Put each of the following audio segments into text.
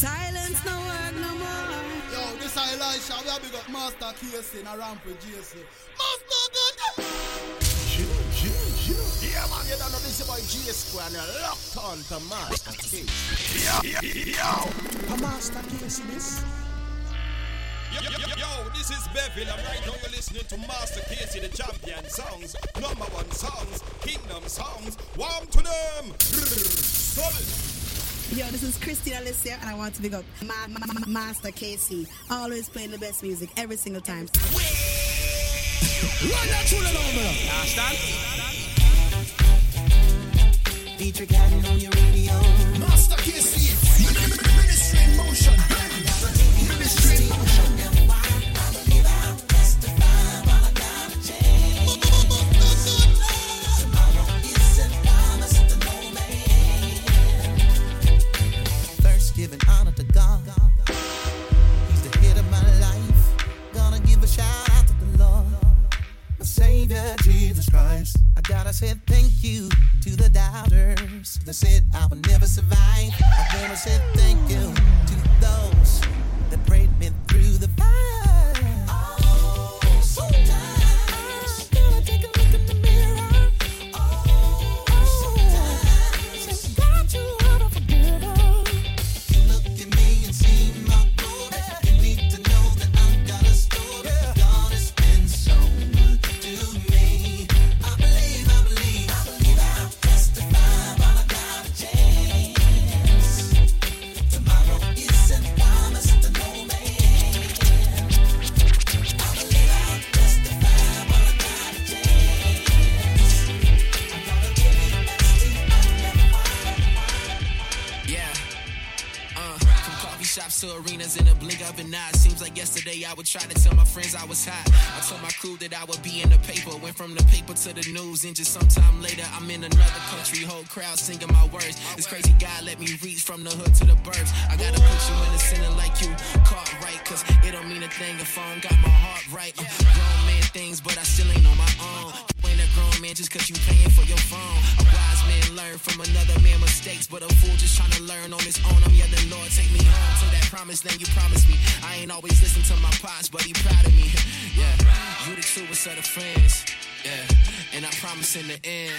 Silence no work no more. Yo, this is Elisha. We have got Master Casey in a ramp with JC. Master good. Yeah, man, you don't know this about G Square and you're locked on to Master Casey. Yo, yo, yo. Master Casey, this. Yo, yo, yo, yo, this is Beville, and right now you're listening to Master Casey, the champion songs, number one songs, kingdom songs. Warm to them. Solid. Yo, this is Christina Alicia, and I want to big up Ma- Ma- Ma- Master Casey. Always playing the best music every single time. Run that tune along, bro. Understand? Deitrick Haddon on your radio. Master Casey. Ministry in motion. Ministry in motion. Savior Jesus Christ. I gotta say thank you to the doubters that said I would never survive. I wanna say thank you to those that prayed me through the fire. To arenas in a blink of an eye. Seems like yesterday I would try to tell my friends I was hot. I told my crew that I would be in the paper. Went from the paper to the news, and just sometime later I'm in another country. Whole crowd singing my words. This crazy guy let me reach from the hood to the burbs. I gotta put you in the center like you caught right, cause it don't mean a thing if I don't got my heart right. Uh, grown man things, but I still ain't on my own. Grown man just cause you paying for your phone. A wise man learn from another man mistakes, but a fool just trying to learn on his own. I'm yelling, Lord, take me home to that promised land you promised me. I ain't always listen to my pops, but he proud of me. yeah, you the truest of the friends. Yeah, and I promise in the end.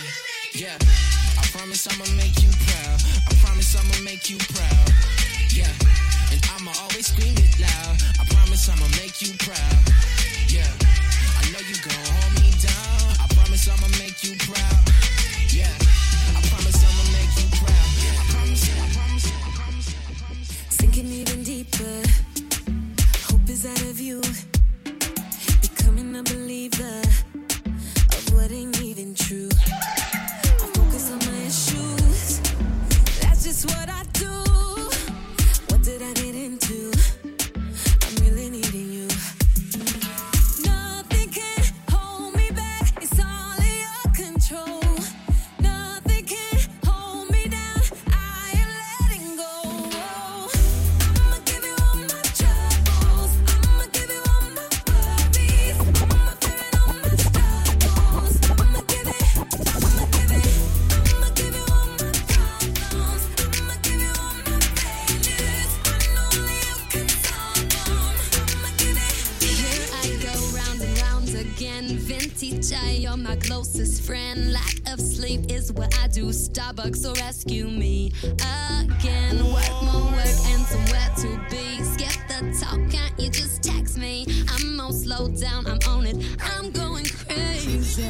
Yeah, I promise I'ma make you proud. I promise I'ma make you proud. Yeah, and I'ma always scream it loud. I promise I'ma make you proud. Yeah, I know you gon' hold me I'ma make you proud. Yeah, I promise I'ma make you proud. I promise, I promise, I promise, I promise. Sinking even deeper. Hope is out of you. Becoming a believer Vintage, you're my closest friend. Lack of sleep is what I do. Starbucks, so rescue me again. Work more work and somewhere to be. Skip the talk, can't you just text me? I'm all slowed down, I'm on it. I'm going crazy.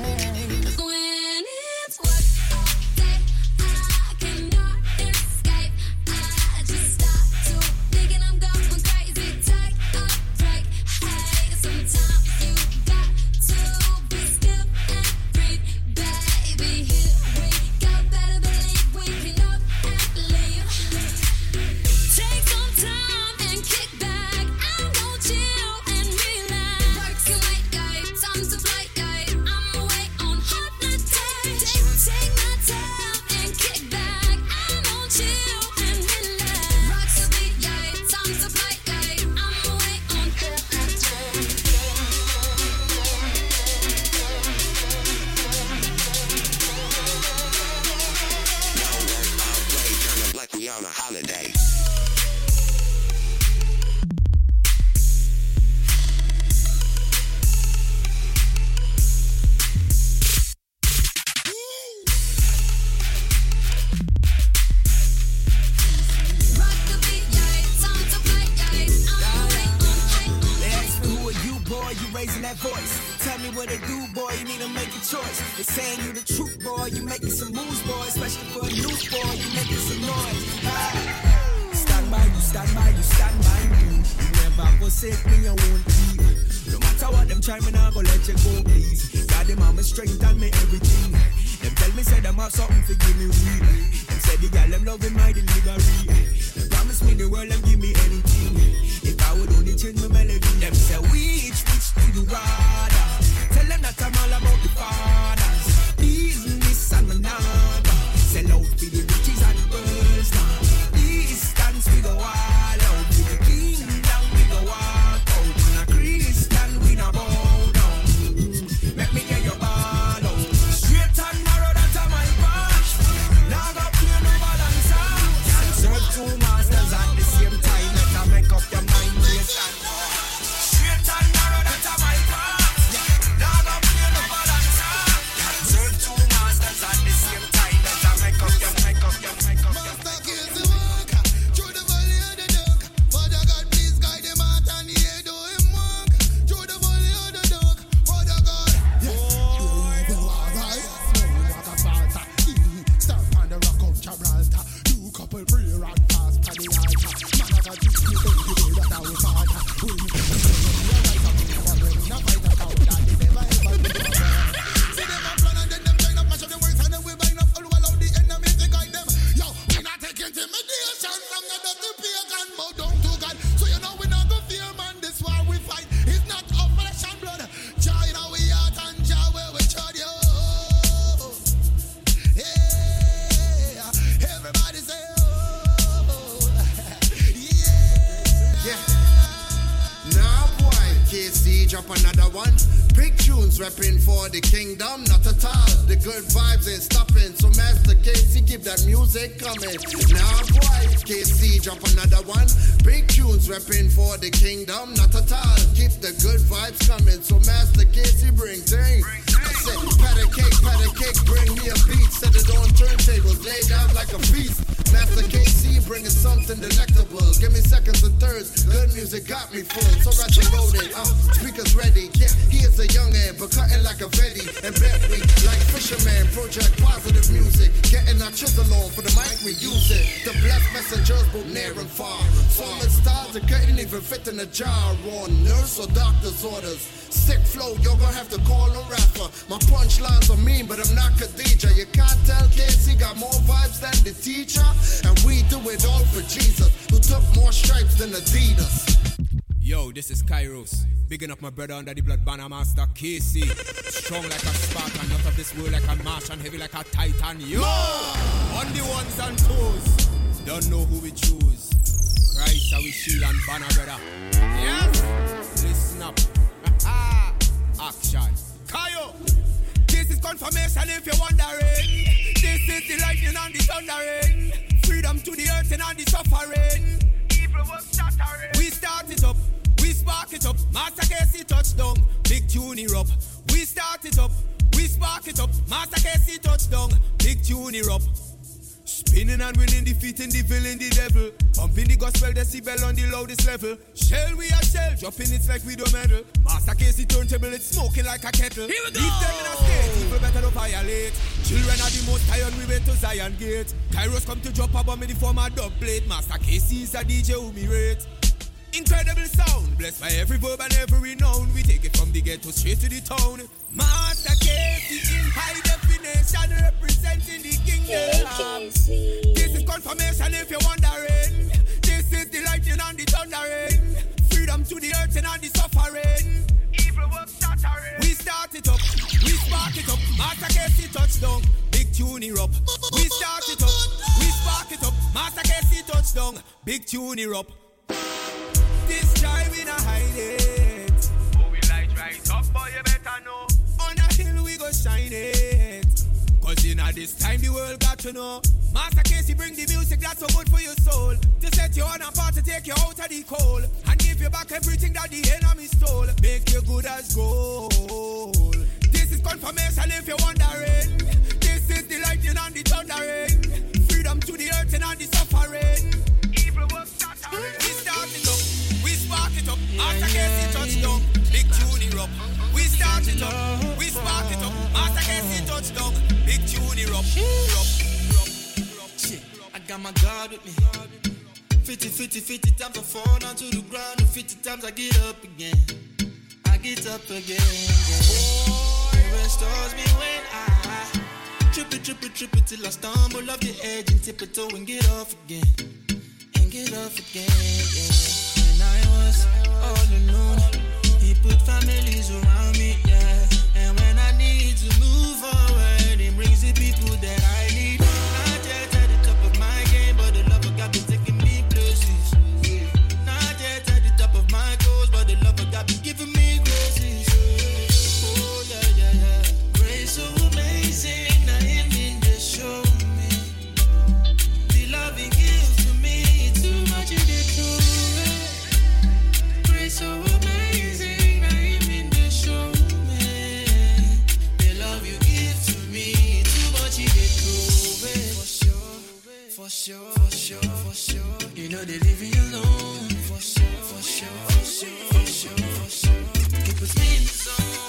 KC bring. I said, pat a cake, pat a cake, bring me a beat. Set it on turntables, laid out like a feast. Master KC bringing something delectable. Give me seconds and thirds. Good music got me full. So to roll it. Uh, speakers ready. Yeah, he is a young man, but cutting like a Betty. And bet we like fisherman. Project positive music. Getting our chisel on for the mic, we use it. The blessed messengers both near and far. Solid stars that couldn't even fit in a jar. On nurse or doctor's orders. Sick flow, you're gonna have to call a rapper. My punchlines are mean, but I'm not Khadija. You can't tell Casey got more vibes than the teacher. And we do it all for Jesus, who took more stripes than Adidas. Yo, this is Kairos. Bigging up my brother under the blood banner master Casey. Strong like a Spartan, not of this world like a Martian, heavy like a Titan. Yo! On the ones and twos. Don't know who we choose. Christ, our shield and banner, brother. Yes! Listen up. Action. Kayo! This is confirmation if you're wondering. This is the lightning and the thundering. Freedom to the earth and all the suffering. Evil was shattering. We start it up. We spark it up. Master Casey touchdown. Big tune up. We start it up. We spark it up. Master Casey touchdown. Big tune here up. Spinning and winning, defeating the villain, the devil. Pumping the gospel decibel on the loudest level. Shell we are shell, dropping it like we don't meddle. Master Casey turntable, it's smoking like a kettle. Here we go. Leave them in a state, people better not violate. Children are the most high on we went to Zion Gate. Kairos come to drop a bomb in the form of dub plate. Master Casey is a DJ who me rate. Incredible sound, blessed by every verb and every noun. We take it from the ghetto straight to the town. Master Casey in high definition, representing the kingdom. This is confirmation if you're wondering. This is the lightning and the thundering. Freedom to the earth and the suffering. Evil work shattering. We start it up, we spark it up. Master Casey touchdown, big tune here up. We start it up, we spark it up. Master Casey touchdown, big tune here up. This time we not hide it. Oh, we light right up, boy, you better know. On a hill we go shine it. In a this time the world got to know. Master Casey bring the music that's so good for your soul. To set you on a path to take you out of the cold. And give you back everything that the enemy stole. Make you good as gold. This is confirmation if you're wondering. This is the lightning and the thundering. Freedom to the earth and the suffering. Evil work shattering. We start it up. We spark it up. Master Casey touchdown. Big tune here up. We start it up. We spark it up. Master Casey touchdown. I got my God with me. 50, 50, 50 times I fall down to the ground, and 50 times I get up again. I get up again. Restores me when I trip it, trip it, trip it till I stumble off the edge and and get off again. And get off again. I was all alone. He put families around me, yeah. And when I need to move on people there. For sure, for sure, for sure. You know they leave you alone. For sure, for sure, for sure, for sure, for sure. It puts in the zone.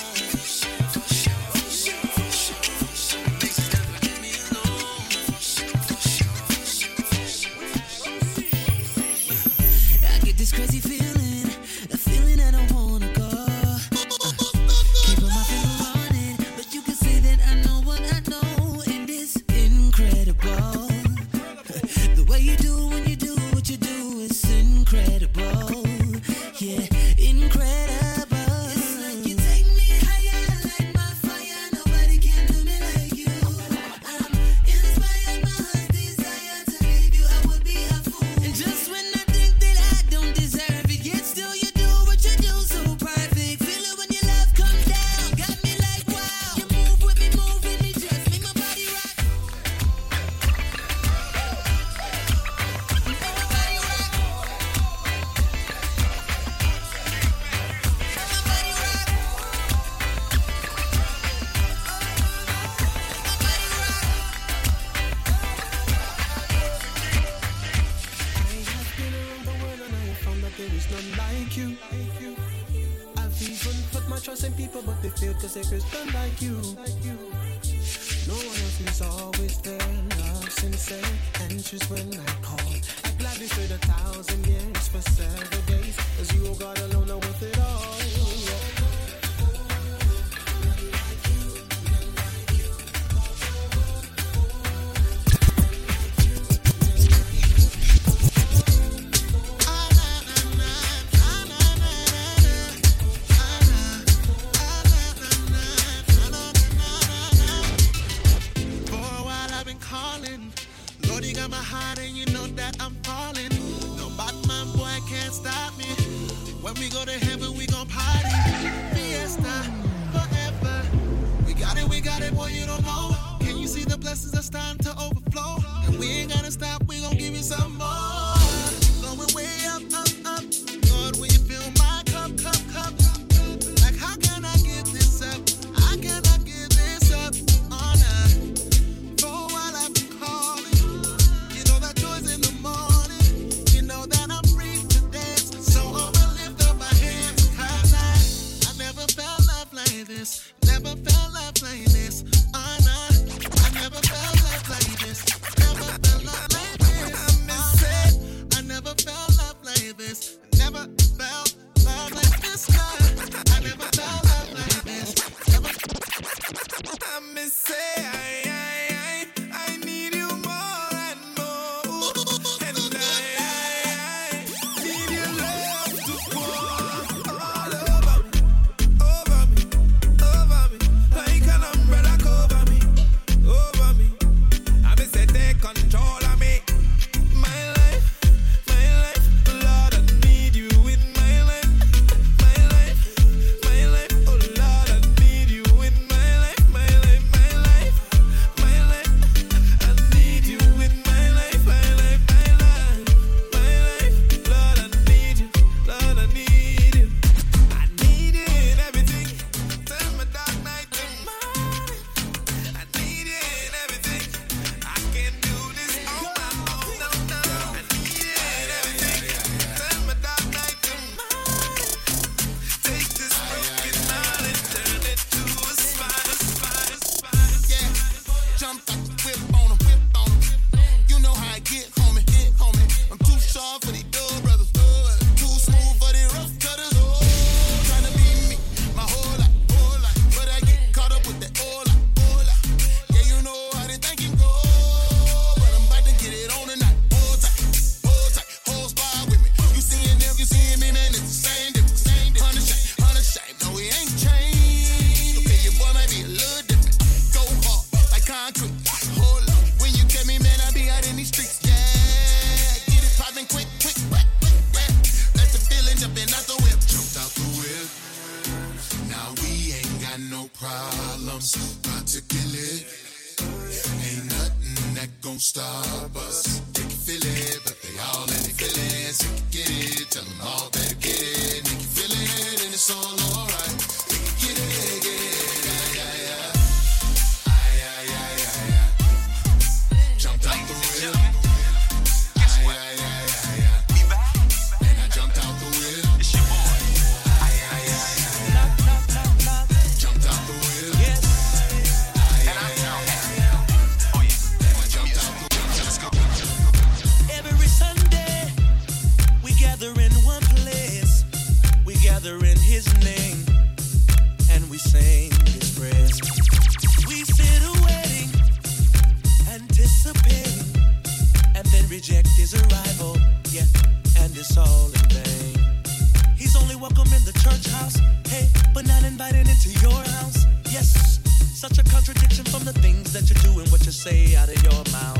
from the things that you do and what you say out of your mouth.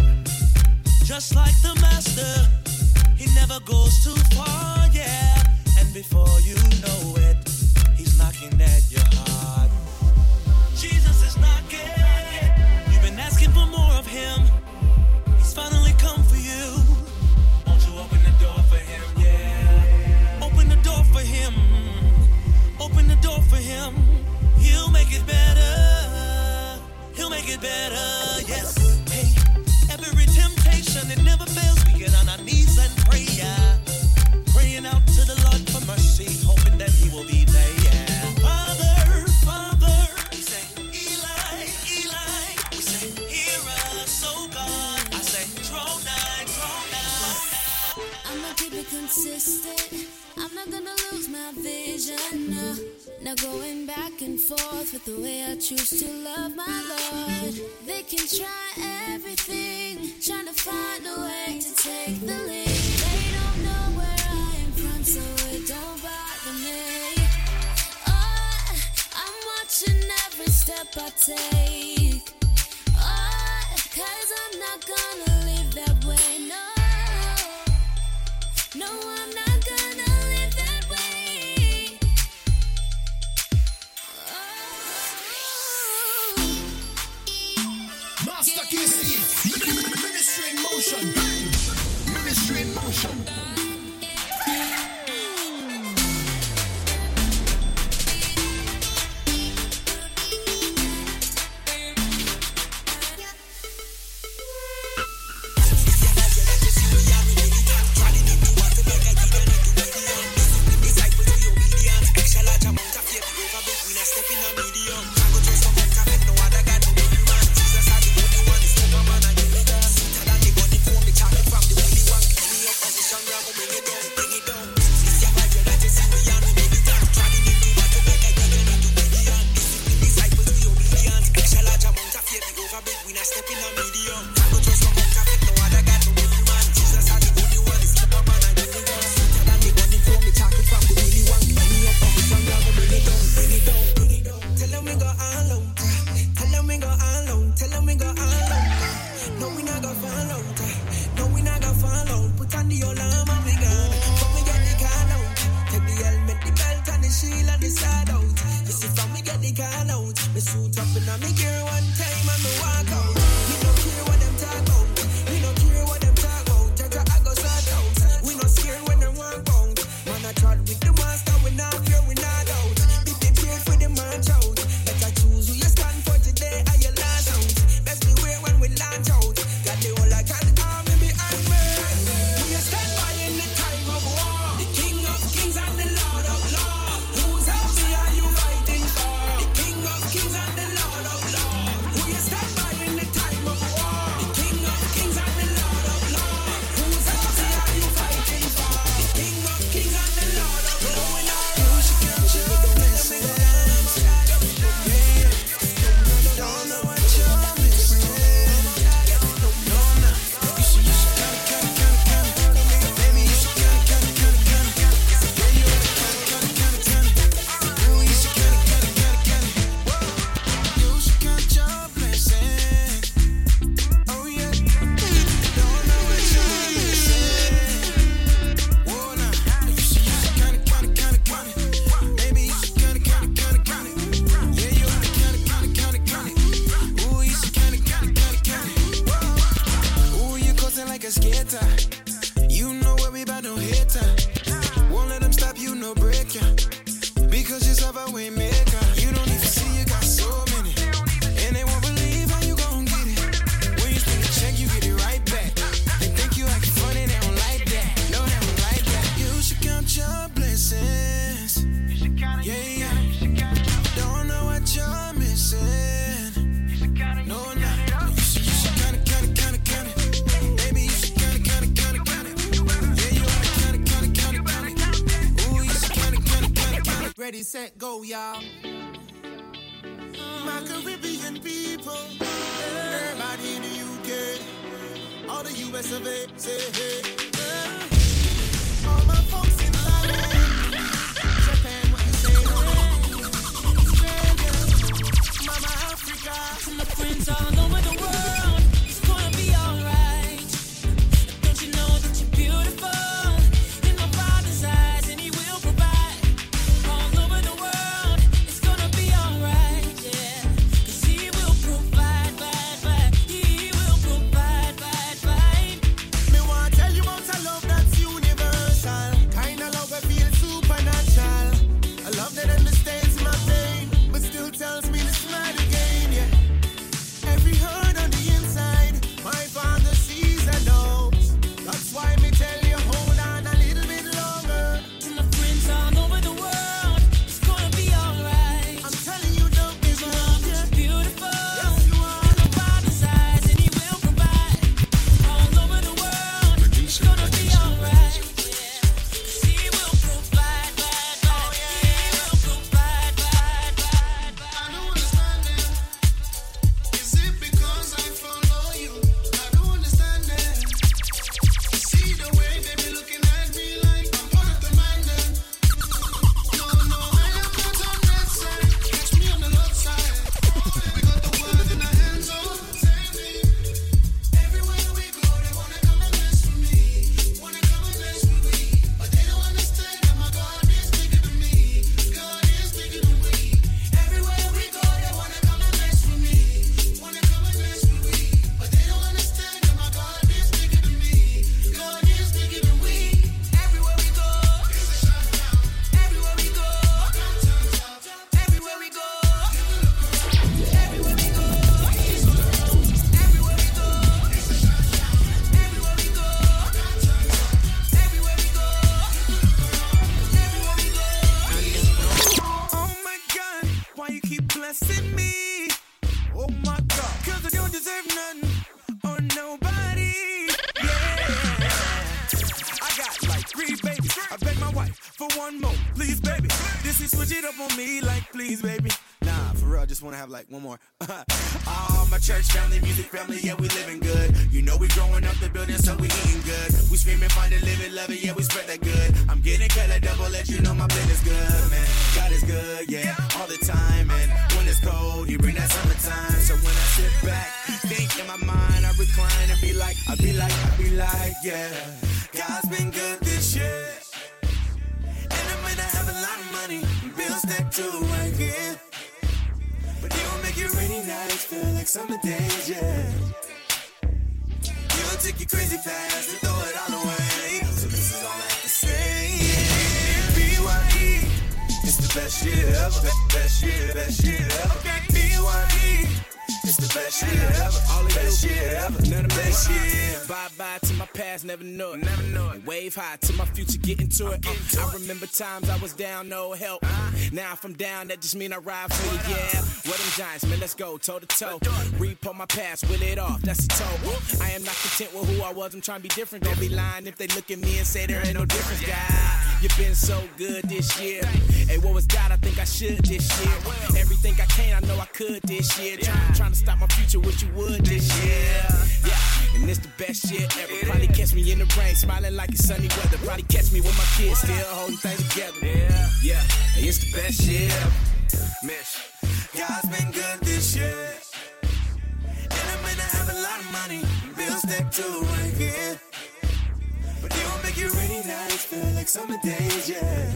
Just like the master, he never goes too far, yeah. And before you know it, he's knocking at your heart. make it better. Yes. Hey, every temptation, it never. forth with the way I choose to love my Lord. They can try everything, trying to find a way to take the lead. They don't know where I am from, so it don't bother me. Oh, I'm watching every step I take. Oh, Cause I'm not gonna leave that way, no. No too right here. But you will make your rainy nights feel like summer days, yeah. You'll take your crazy past and throw it all away. So this is all I have to say. Yeah. BYE, it's the best year ever. Best year, best year ever. Okay. BYE, the best year ever. All best year ever. Best year. Bye bye to my past, never know it. Never know it. Wave high to my future, get into it. I remember times I was down, no help. Now if I'm down, that just mean I ride for you, yeah. What them giants, man, let's go toe to toe. Repo my past, will it off, that's a toe. I am not content with who I was, I'm trying to be different. Don't be lying if they look at me and say there ain't no difference, guy. You've been so good this year. Hey, what was God? I think I should this year. Everything I can, I know I could this year. Trying, trying to stop my future, what you would this year. Yeah, and it's the best year ever. Probably catch me in the rain, smiling like it's sunny weather. Probably catch me with my kids, still holding things together. Yeah, yeah, hey, it's the best year. Miss. God's been good this year. And I may not have a lot of money, bills stacked too right here. Nights feel like summer days, yeah.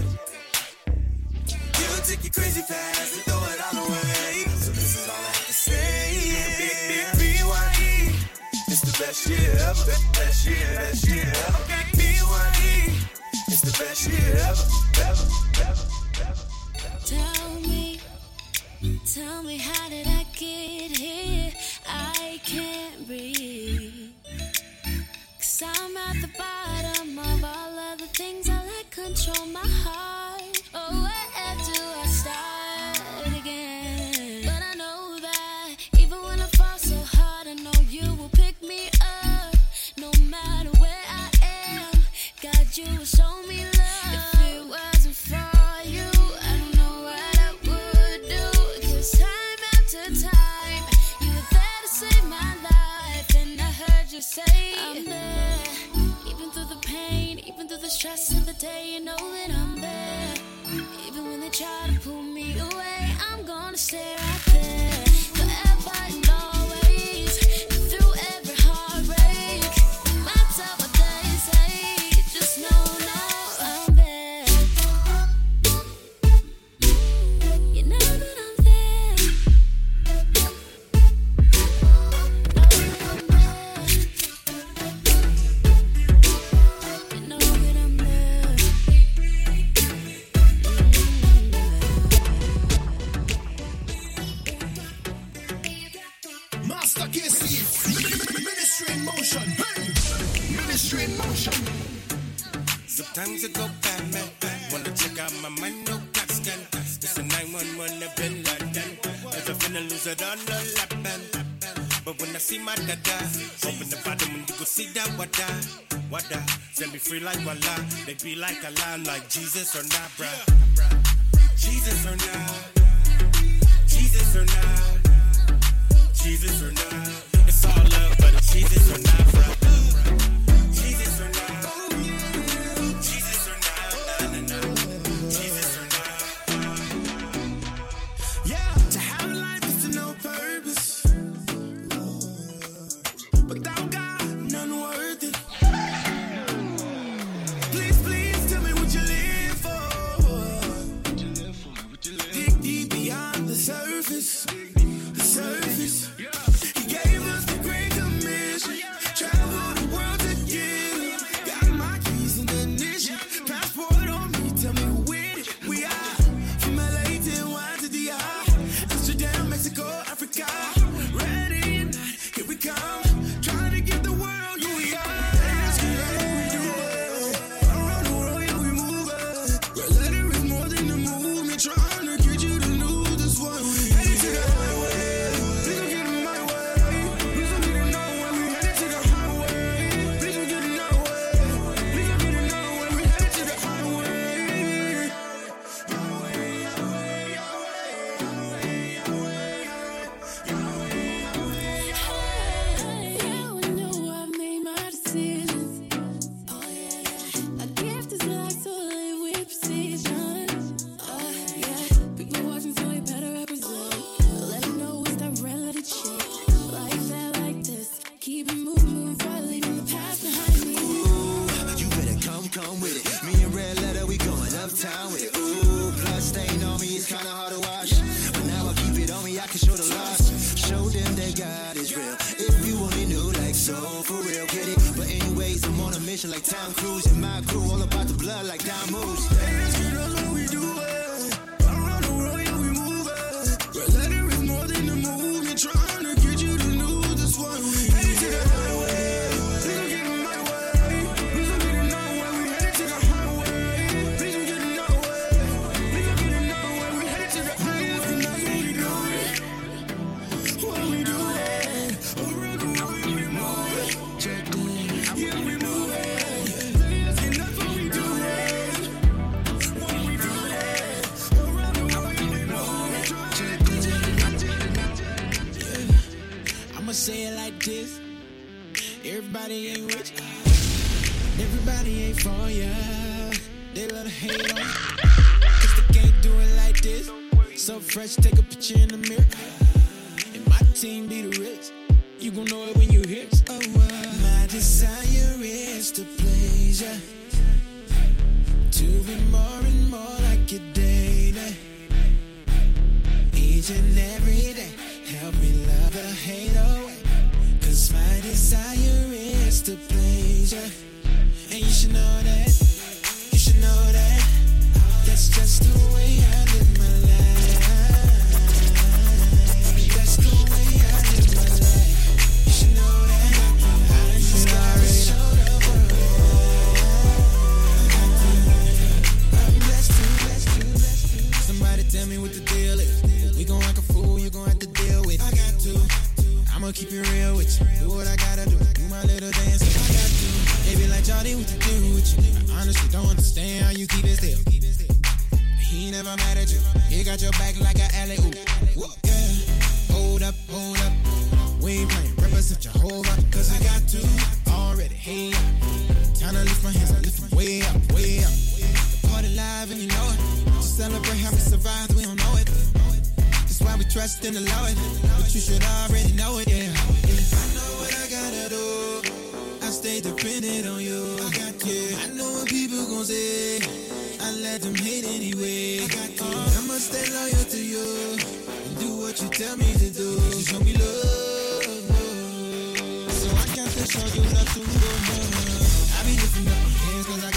You'll take your crazy past and throw it all away. So this is all I have to say, yeah. BYE, it's the best year ever. Best year, best year ever. BYE, it's the best year ever, ever, ever. Tell me, tell me how did I get here? I can't breathe. Cause I'm at the bottom of all of the things I let control my heart. like Wallah. They be like a line, like Jesus or not, bruh. Jesus or not. Jesus or not. Jesus or not. Everybody ain't rich. Everybody ain't for ya. They love to hate on. Cause they can't do it like this. So fresh, take a picture in the mirror. And my team be the rich. You gon' know it when you hear it. Oh, uh, my desire is to please ya. To be more and more like your daily. Each and every day. Help me love the hate away desire is. And you should know that, you should know that. That's just the way I live my life. That's the way I live my life. You should know that. I'm sorry. Somebody tell me what to do. I'ma keep it real with you. Do what I gotta do. Do my little dance. I gotta. They be like, "Jody, what you do with you? I honestly don't understand how you keep it still. He never mad at you. He got your back like an alley oop. Yeah. Hold up, hold up. We ain't playing. Represent your whole. Cause I got to already. Hey, up. Time to lift my hands. I lift them way up, way up. The party live and you know it. Just celebrate how we survived trust in the Lord, but you should already know it, yeah. I know what I gotta do. I stay dependent on you. I got you. I know what people gon' say. I let them hate anyway. I got you. I'ma stay loyal to you and do what you tell me to do. You show me love, so I can't show you love to go. I be lifting up my hands 'cause I.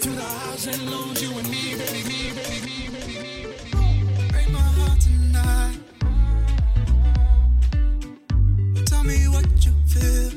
Through the highs and lows, you and me, baby, me, baby, me, baby, me, baby. Break my heart tonight. Tell me what you feel.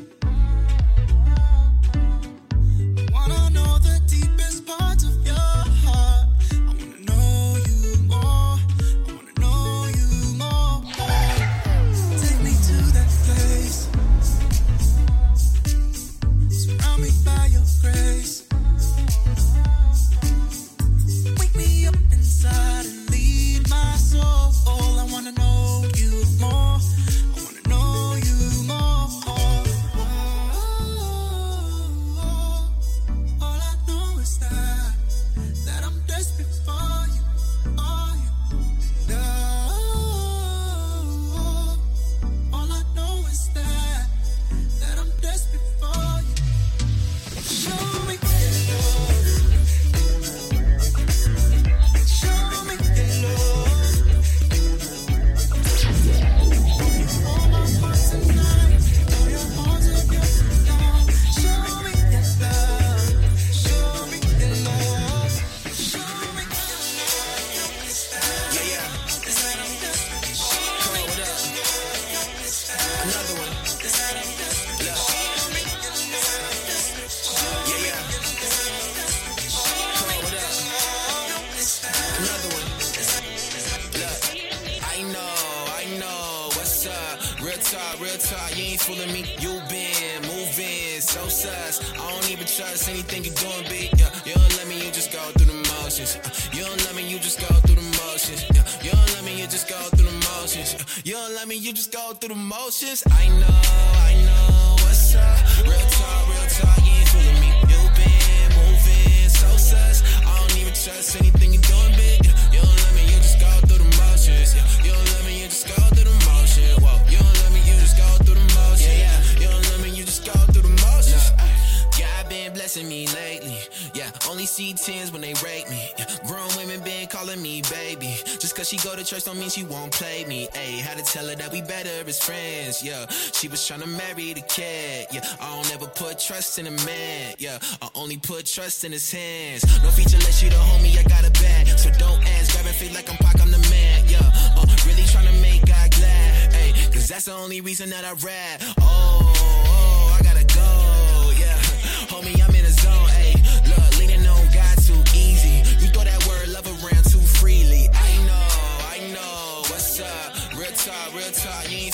She go to church don't mean she won't play me. Ayy, had to tell her that we better as friends. Yeah, she was trying to marry the kid. Yeah, I don't ever put trust in a man. Yeah, I only put trust in his hands. No feature unless you the homie, I got a bag. So don't ask, grab and feel like I'm Pac, I'm the man. Yeah, uh, really trying to make God glad. Ayy, cause that's the only reason that I rap. Oh,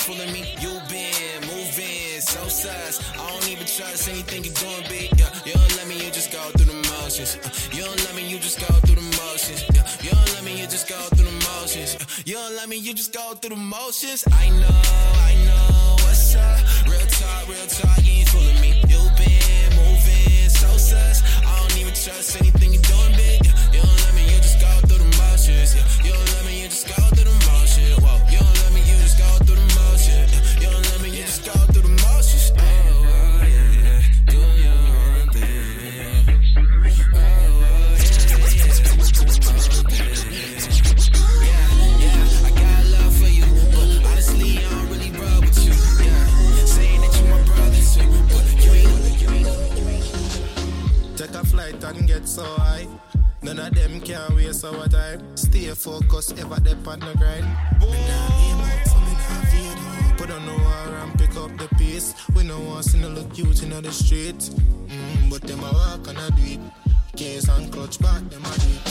fooling me. You been moving so sus. I don't even trust anything you're doing, big. Yeah, you don't let me, you just go through the motions. Uh, you don't let me, you just go through the motions. Yeah, you don't let me, you just go through the motions. Uh, you don't let me, you just go through the motions. I know, I know. What's up? Real talk, real talk. You ain't fooling me. You been moving so sus. I don't even trust anything you're doing, big. Yeah, you don't let me, you just go through the motions. You don't let me, you just go through the motions. None of them can waste our time. Stay focused, ever dep on the grind. Fade. Put on the war and pick up the pace. We no want see no look cute in the street. Mm, but them a walk and do it. Case and clutch back, them a do it.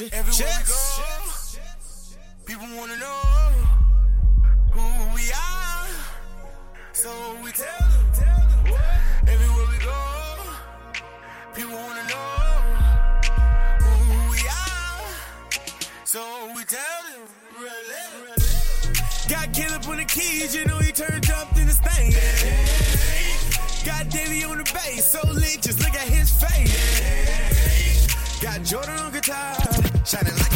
Everywhere Jets. we go, people wanna know who we are. So we tell them, tell them. Everywhere we go, people wanna know who we are. So we tell them. Got Caleb on the keys, you know he turned up in his thing. Got Davey on the bass, so lit, just look at his face. Got Jordan on guitar shining like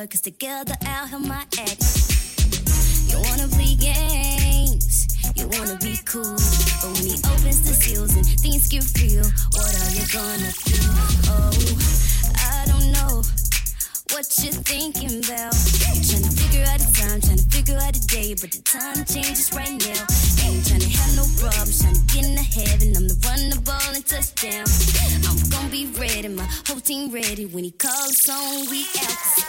good, cause together I'll help my ex. You wanna play games, you wanna be cool. But when he opens the seals and things get real, what are you gonna do? Oh, I don't know what you're thinking about. I'm trying to figure out a time, trying to figure out a day, but the time changes right now. Ain't trying to have no problems, trying to get into heaven. I'm the run the ball and touchdown. I'm gonna be ready, my whole team ready when he calls on. We out.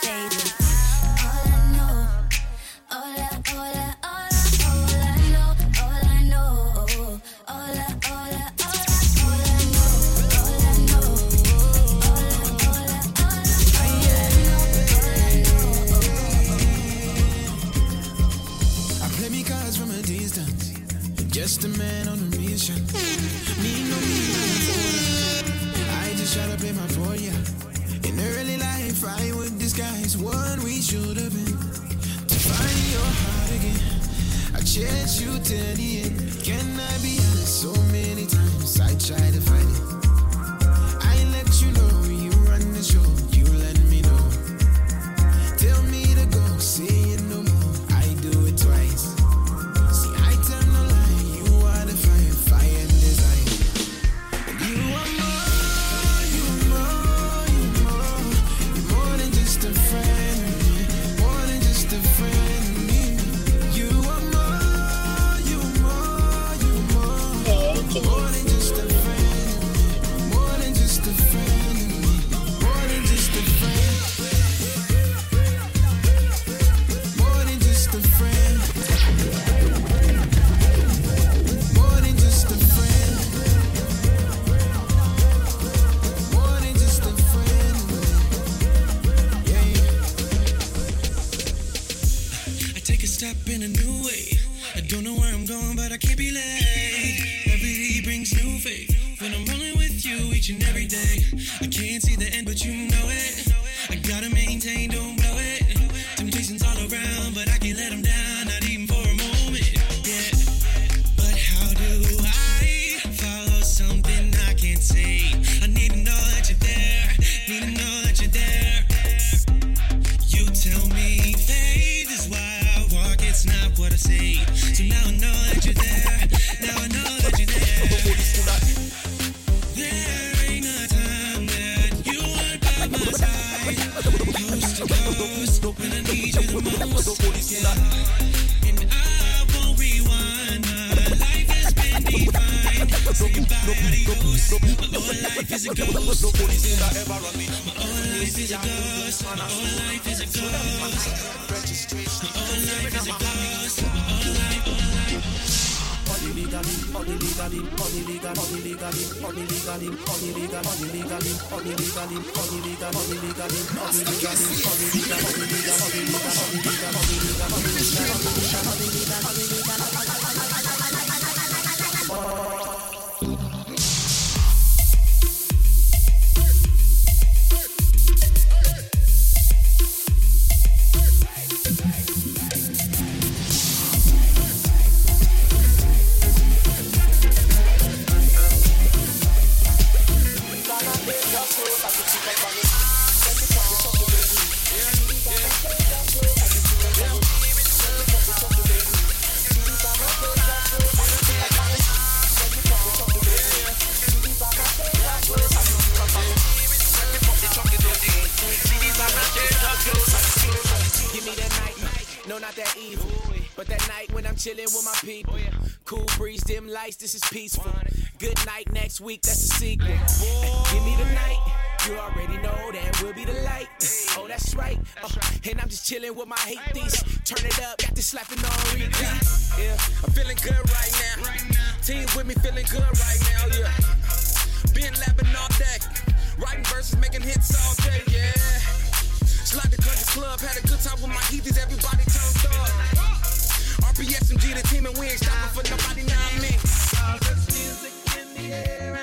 see. My life is a ghost. My whole life is a ghost. My whole life is a ghost. My whole life is a ghost. Oh I hate these. Turn it up, got this slapping on repeat. Yeah, I'm feeling good right now. Team with me feeling good right now. Yeah, been lapping all day, writing verses, making hits all day. Yeah, slide the country club, had a good time with my heathies. Everybody turned up. RPSMG, the team, and we ain't stopping for nobody. Now I'm in. All this music in the air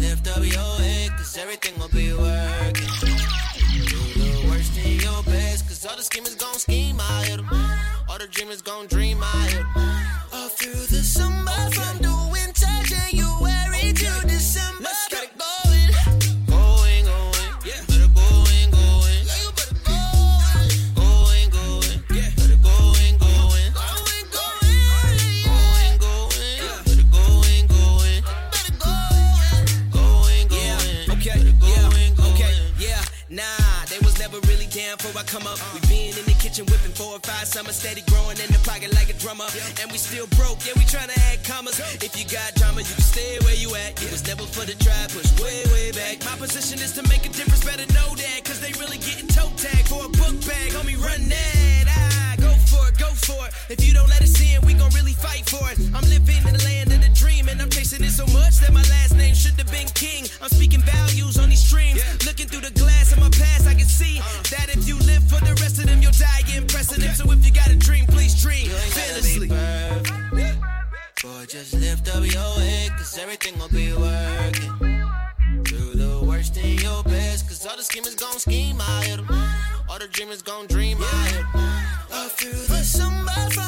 lift up your head, cause everything will be working. Do the worst in your best, cause all the schemers gon' scheme, 'em. All the dreamers gon' dream, 'em. All through the summer, from the We been in the kitchen whipping four or five summers, steady growing in the pocket like a drummer. And we still broke, yeah, we tryna add commas. If you got drama, you can stay where you at. It was never for the try, push way, way back. My position is to make a difference, better know that. Cause they really getting toe tag for a book bag. Homie, run that. For it, go for it. If you don't let us in, we gon' really fight for it. I'm living in the land of the dream, and I'm chasing it so much that my last name should have been King. I'm speaking values on these streams. Looking through the glass of my past, I can see uh. that if you live for the rest of them, you'll die getting precedent. So if you got a dream, please dream You ain't gotta fearlessly. Boy, just lift up your head, cause everything will be working. Do the worst in your best, cause all the schemers gon' scheme, I hit 'em. All the dreamers gon' dream, I hit 'em. All through the summer.